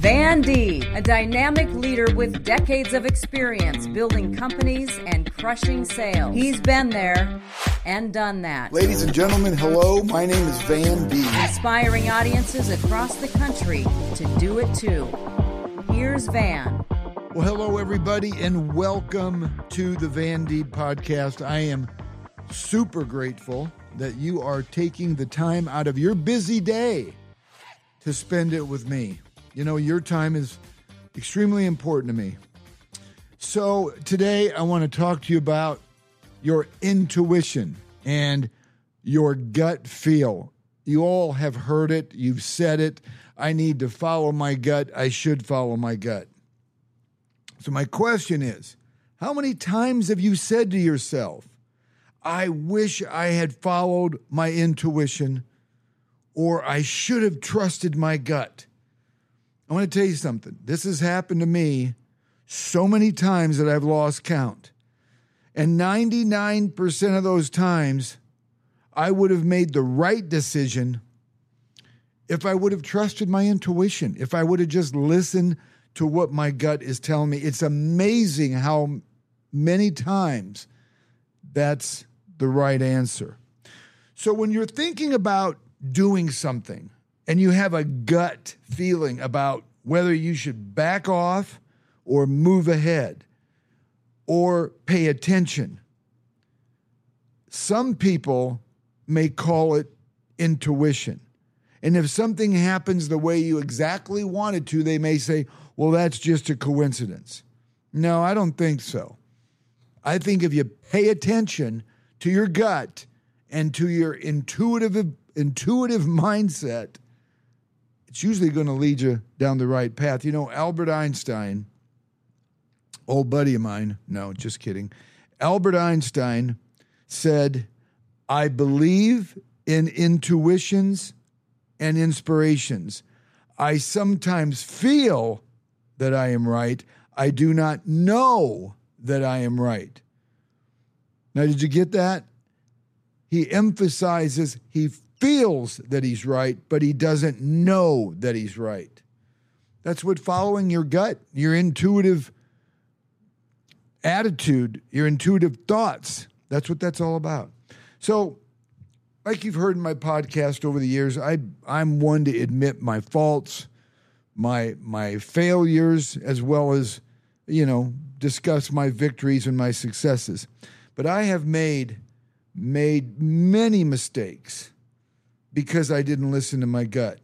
Van Deeb, a dynamic leader with decades of experience building companies and crushing sales. He's been there and done that. Ladies and gentlemen, hello. My name is Van Deeb. Inspiring audiences across the country to do it too. Here's Van. Well, hello, everybody, and welcome to the Van Deeb podcast. I am super grateful that you are taking the time out of your busy day to spend it with me. You know, your time is extremely important to me. So, today I want to talk to you about your intuition and your gut feel. You all have heard it, you've said it. I need to follow my gut. I should follow my gut. So, my question is how many times have you said to yourself, I wish I had followed my intuition or I should have trusted my gut? I want to tell you something. This has happened to me so many times that I've lost count. And 99% of those times, I would have made the right decision if I would have trusted my intuition, if I would have just listened to what my gut is telling me. It's amazing how many times that's the right answer. So when you're thinking about doing something, and you have a gut feeling about whether you should back off or move ahead or pay attention. Some people may call it intuition. And if something happens the way you exactly wanted to, they may say, well, that's just a coincidence. No, I don't think so. I think if you pay attention to your gut and to your intuitive intuitive mindset, it's usually going to lead you down the right path. You know, Albert Einstein, old buddy of mine, no, just kidding. Albert Einstein said, I believe in intuitions and inspirations. I sometimes feel that I am right. I do not know that I am right. Now, did you get that? He emphasizes he feels that he's right, but he doesn't know that he's right. That's what following your gut, your intuitive attitude, your intuitive thoughts, that's what that's all about. So, like you've heard in my podcast over the years, I I'm one to admit my faults, my my failures as well as, you know, discuss my victories and my successes. But I have made made many mistakes because I didn't listen to my gut.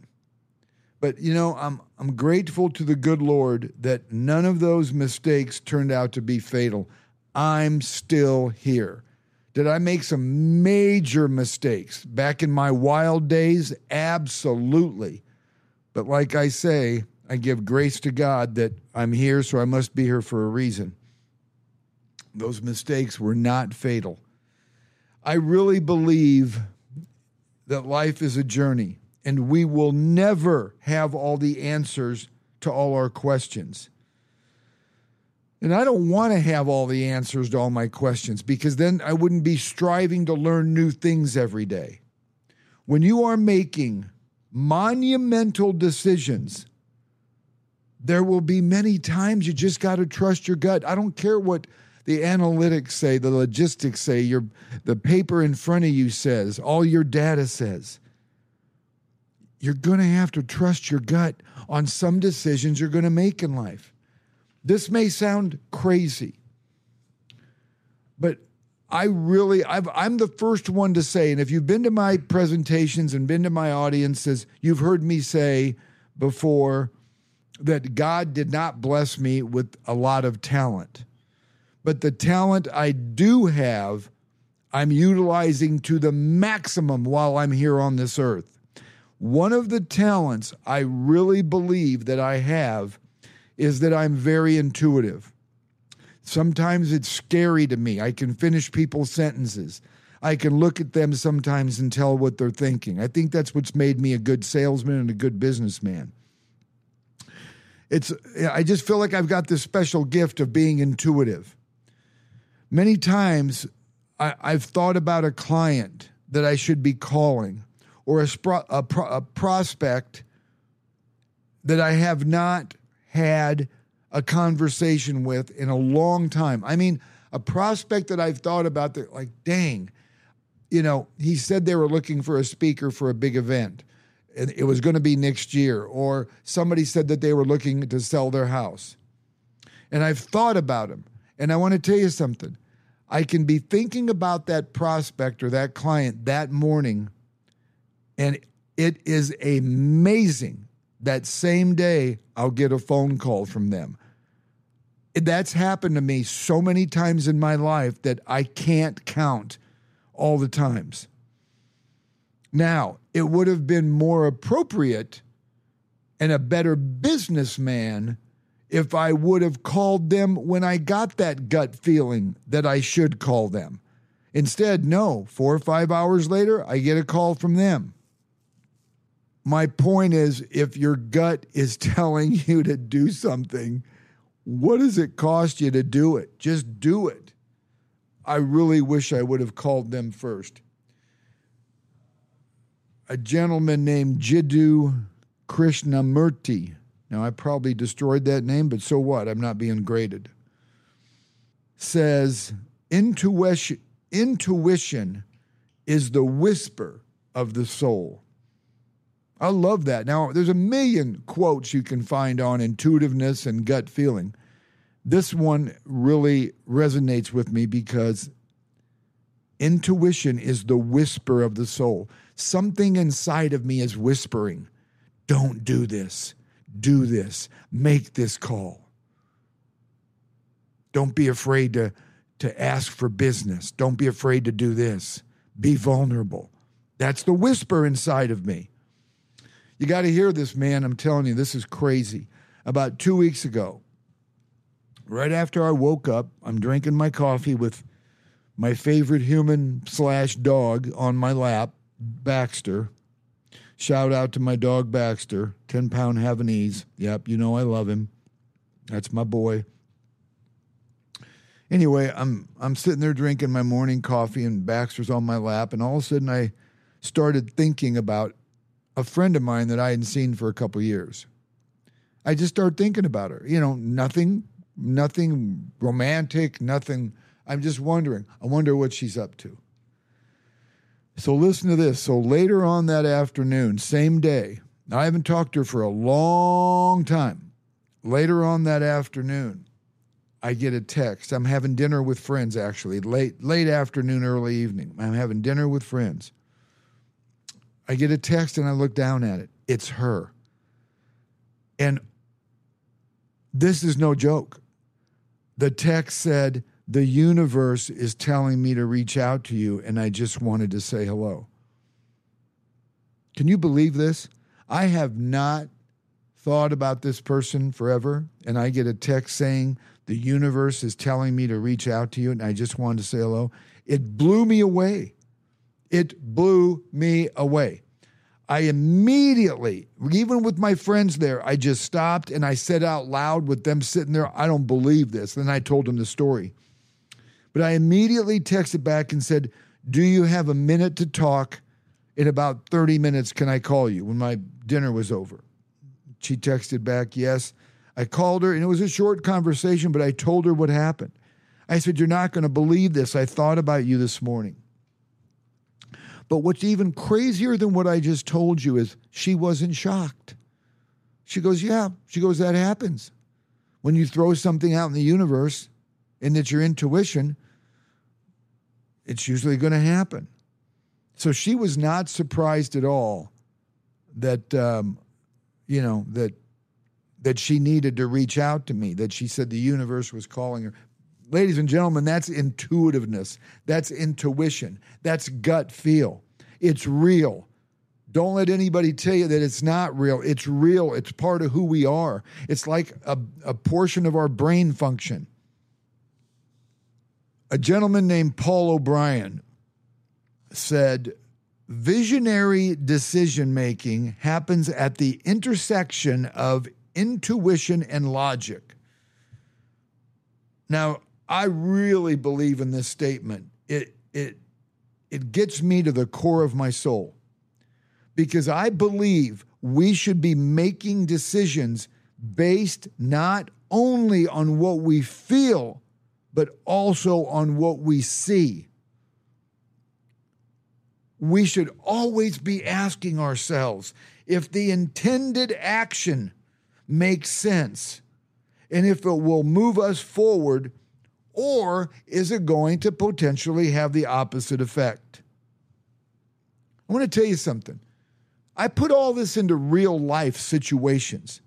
But you know, I'm I'm grateful to the good Lord that none of those mistakes turned out to be fatal. I'm still here. Did I make some major mistakes back in my wild days? Absolutely. But like I say, I give grace to God that I'm here, so I must be here for a reason. Those mistakes were not fatal. I really believe that life is a journey and we will never have all the answers to all our questions. And I don't want to have all the answers to all my questions because then I wouldn't be striving to learn new things every day. When you are making monumental decisions, there will be many times you just got to trust your gut. I don't care what the analytics say, the logistics say, your the paper in front of you says, all your data says. You're going to have to trust your gut on some decisions you're going to make in life. This may sound crazy, but I really, i am the first one to say, and if you've been to my presentations and been to my audiences, you've heard me say before that God did not bless me with a lot of talent but the talent I do have, I'm utilizing to the maximum while I'm here on this earth. One of the talents I really believe that I have is that I'm very intuitive. Sometimes it's scary to me. I can finish people's sentences. I can look at them sometimes and tell what they're thinking. I think that's what's made me a good salesman and a good businessman. It's I just feel like I've got this special gift of being intuitive. Many times I, have thought about a client that I should be calling or a, a, a prospect that I have not had a conversation with in a long time. I mean, a prospect that I've thought about that, like, dang, you know, he said they were looking for a speaker for a big event. And it was going to be next year. Or somebody said that they were looking to sell their house. And I've thought about him. And I want to tell you something. I can be thinking about that prospect or that client that morning, and it is amazing that same day I'll get a phone call from them. That's happened to me so many times in my life that I can't count all the times. Now, it would have been more appropriate and a better businessman if I would have called them when I got that gut feeling that I should call them. Instead, no, four or five hours later, I get a call from them. My point is if your gut is telling you to do something, what does it cost you to do it? Just do it. I really wish I would have called them first. A gentleman named Jiddu Krishnamurti. Now, I probably destroyed that name, but so what? I'm not being graded. Says intuition, intuition is the whisper of the soul. I love that. Now, there's a million quotes you can find on intuitiveness and gut feeling this one really resonates with me because intuition is the whisper of the soul. Something inside of me is whispering, don't do this, do this, make this call. Don't be afraid to, to ask for business. Don't be afraid to do this. Be vulnerable. That's the whisper inside of me. You got to hear this, man. I'm telling you, this is crazy. About two weeks ago, right after I woke up, I'm drinking my coffee with my favorite human slash dog on my lap, Baxter. Shout out to my dog Baxter, 10 pound Havanese. Yep, you know I love him. That's my boy. Anyway, I'm I'm sitting there drinking my morning coffee and Baxter's on my lap, and all of a sudden I started thinking about a friend of mine that I hadn't seen for a couple years. I just started thinking about her. You know, nothing nothing romantic, nothing. I'm just wondering. I wonder what she's up to. So listen to this. So later on that afternoon, same day, I haven't talked to her for a long time. Later on that afternoon, I get a text. I'm having dinner with friends actually, late late afternoon, early evening. I'm having dinner with friends. I get a text and I look down at it. It's her. And this is no joke. The text said, The universe is telling me to reach out to you, and I just wanted to say hello. Can you believe this? I have not thought about this person forever, and I get a text saying, The universe is telling me to reach out to you, and I just wanted to say hello. It blew me away. It blew me away. I immediately, even with my friends there, I just stopped and I said out loud with them sitting there, I don't believe this. Then I told them the story. But I immediately texted back and said, Do you have a minute to talk? In about 30 minutes, can I call you when my dinner was over? She texted back, Yes. I called her and it was a short conversation, but I told her what happened. I said, You're not going to believe this. I thought about you this morning. But what's even crazier than what I just told you is she wasn't shocked. She goes, Yeah. She goes, That happens. When you throw something out in the universe and it's your intuition, it's usually going to happen. So she was not surprised at all that, um, you know, that that she needed to reach out to me, that she said the universe was calling her ladies and gentlemen, that's intuitiveness. That's intuition. That's gut feel. It's real. Don't let anybody tell you that it's not real. It's real. It's part of who we are. It's like a, a portion of our brain function. A gentleman named Paul O'Brien said, Visionary decision making happens at the intersection of intuition and logic. Now, I really believe in this statement. It it it gets me to the core of my soul. Because I believe we should be making decisions based not only on what we feel, but also on what we see. We should always be asking ourselves if the intended action makes sense and if it will move us forward, or is it going to potentially have the opposite effect? I want to tell you something. I put all this into real life situations.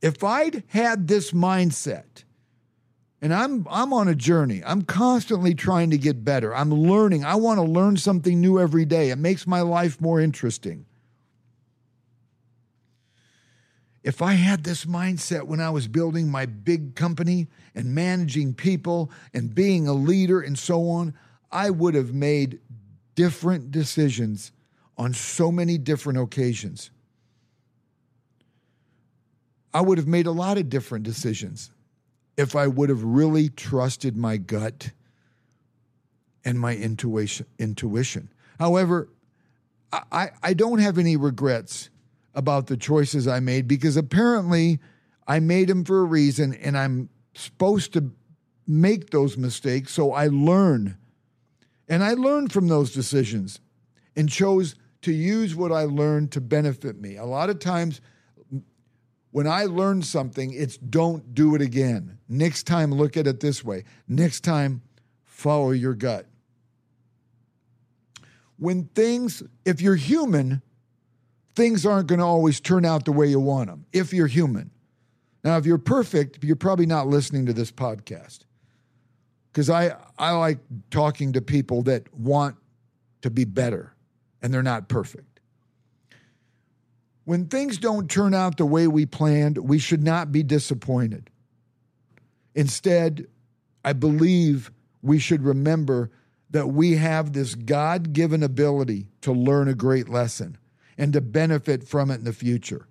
If I'd had this mindset, and I'm I'm on a journey. I'm constantly trying to get better. I'm learning. I want to learn something new every day. It makes my life more interesting. If I had this mindset when I was building my big company and managing people and being a leader and so on, I would have made different decisions on so many different occasions. I would have made a lot of different decisions if I would have really trusted my gut and my intuition. intuition. However, I, I don't have any regrets about the choices I made because apparently I made them for a reason and I'm supposed to make those mistakes. So I learn. And I learned from those decisions and chose to use what I learned to benefit me. A lot of times, when I learn something, it's don't do it again. Next time, look at it this way. Next time, follow your gut. When things, if you're human, things aren't going to always turn out the way you want them if you're human. Now, if you're perfect, you're probably not listening to this podcast because I, I like talking to people that want to be better and they're not perfect. When things don't turn out the way we planned, we should not be disappointed. Instead, I believe we should remember that we have this God given ability to learn a great lesson and to benefit from it in the future.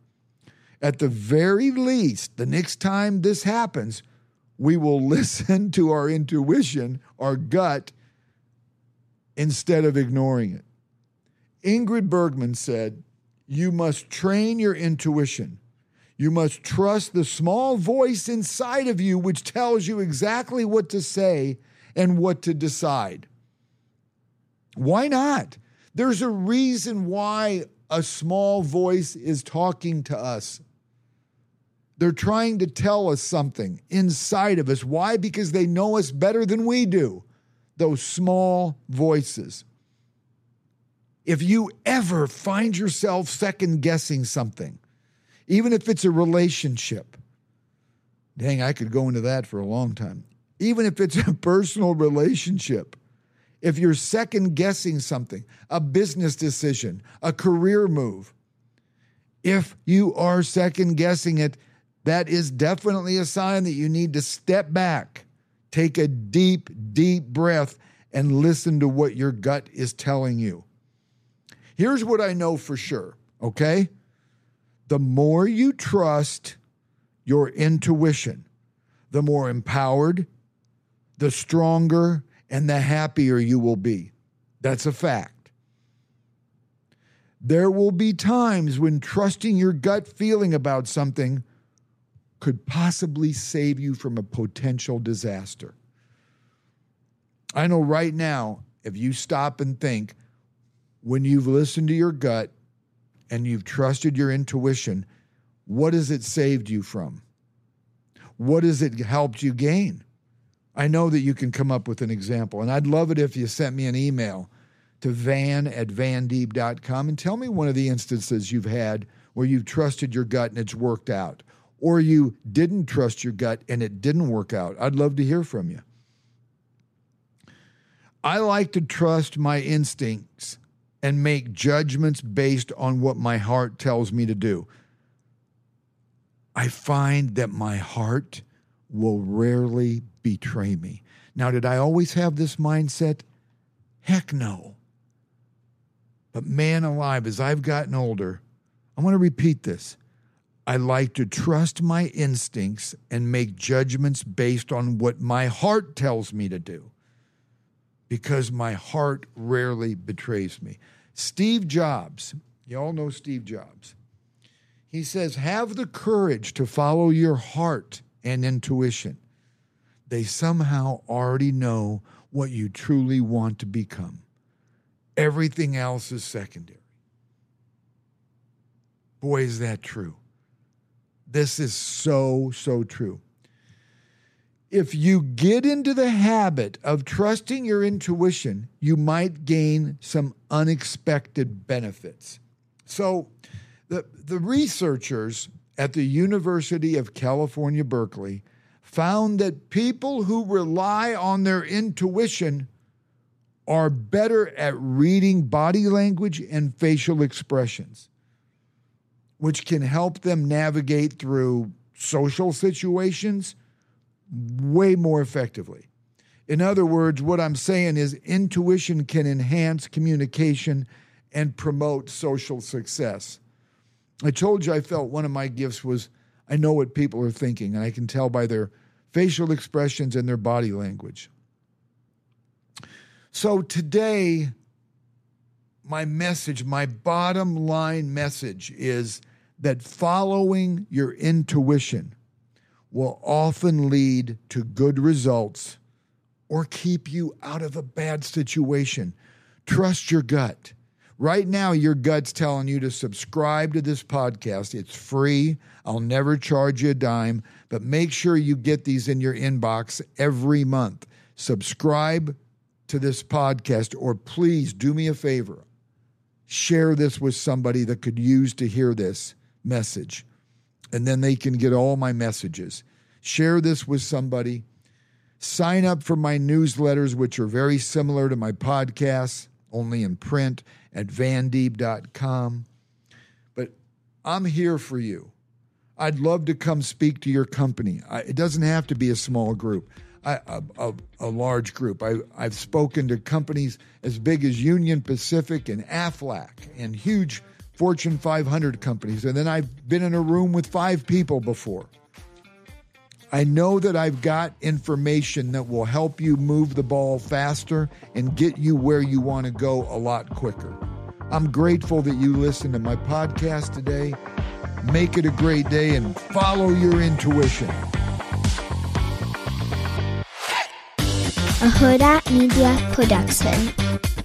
At the very least, the next time this happens, we will listen to our intuition, our gut, instead of ignoring it. Ingrid Bergman said, You must train your intuition. You must trust the small voice inside of you which tells you exactly what to say and what to decide. Why not? There's a reason why a small voice is talking to us. They're trying to tell us something inside of us. Why? Because they know us better than we do. Those small voices. If you ever find yourself second guessing something, even if it's a relationship, dang, I could go into that for a long time. Even if it's a personal relationship, if you're second guessing something, a business decision, a career move, if you are second guessing it, that is definitely a sign that you need to step back, take a deep, deep breath, and listen to what your gut is telling you. Here's what I know for sure, okay? The more you trust your intuition, the more empowered, the stronger, and the happier you will be. That's a fact. There will be times when trusting your gut feeling about something could possibly save you from a potential disaster. I know right now, if you stop and think, when you've listened to your gut and you've trusted your intuition, what has it saved you from? What has it helped you gain? I know that you can come up with an example. And I'd love it if you sent me an email to van at vandeeb.com and tell me one of the instances you've had where you've trusted your gut and it's worked out, or you didn't trust your gut and it didn't work out. I'd love to hear from you. I like to trust my instincts and make judgments based on what my heart tells me to do. I find that my heart will rarely betray me. Now, did I always have this mindset? Heck no. But man alive, as I've gotten older, I want to repeat this. I like to trust my instincts and make judgments based on what my heart tells me to do because my heart rarely betrays me. Steve Jobs You all know Steve Jobs. He says, Have the courage to follow your heart and intuition. They somehow already know what you truly want to become. Everything else is secondary. Boy, is that true. This is so, so true. If you get into the habit of trusting your intuition, you might gain some unexpected benefits. So, the, the researchers at the University of California, Berkeley, found that people who rely on their intuition are better at reading body language and facial expressions, which can help them navigate through social situations way more effectively. In other words, what I'm saying is intuition can enhance communication and promote social success. I told you I felt one of my gifts was I know what people are thinking, and I can tell by their facial expressions and their body language. So today, my message, my bottom line message is that following your intuition will often lead to good results or keep you out of a bad situation. Trust your gut. Right now, your gut's telling you to subscribe to this podcast. It's free. I'll never charge you a dime, but make sure you get these in your inbox every month. Subscribe to this podcast, or please do me a favor share this with somebody that could use to hear this message, and then they can get all my messages. Share this with somebody. Sign up for my newsletters, which are very similar to my podcasts, only in print at vandeeb.com. But I'm here for you. I'd love to come speak to your company. I, it doesn't have to be a small group, I, a, a, a, large group. I, I've spoken to companies as big as Union Pacific and Aflac and huge Fortune 500 companies. And then I've been in a room with five people before. I know that I've got information that will help you move the ball faster and get you where you want to go a lot quicker. I'm grateful that you listened to my podcast today. Make it a great day and follow your intuition. A Hurrdat Media Production.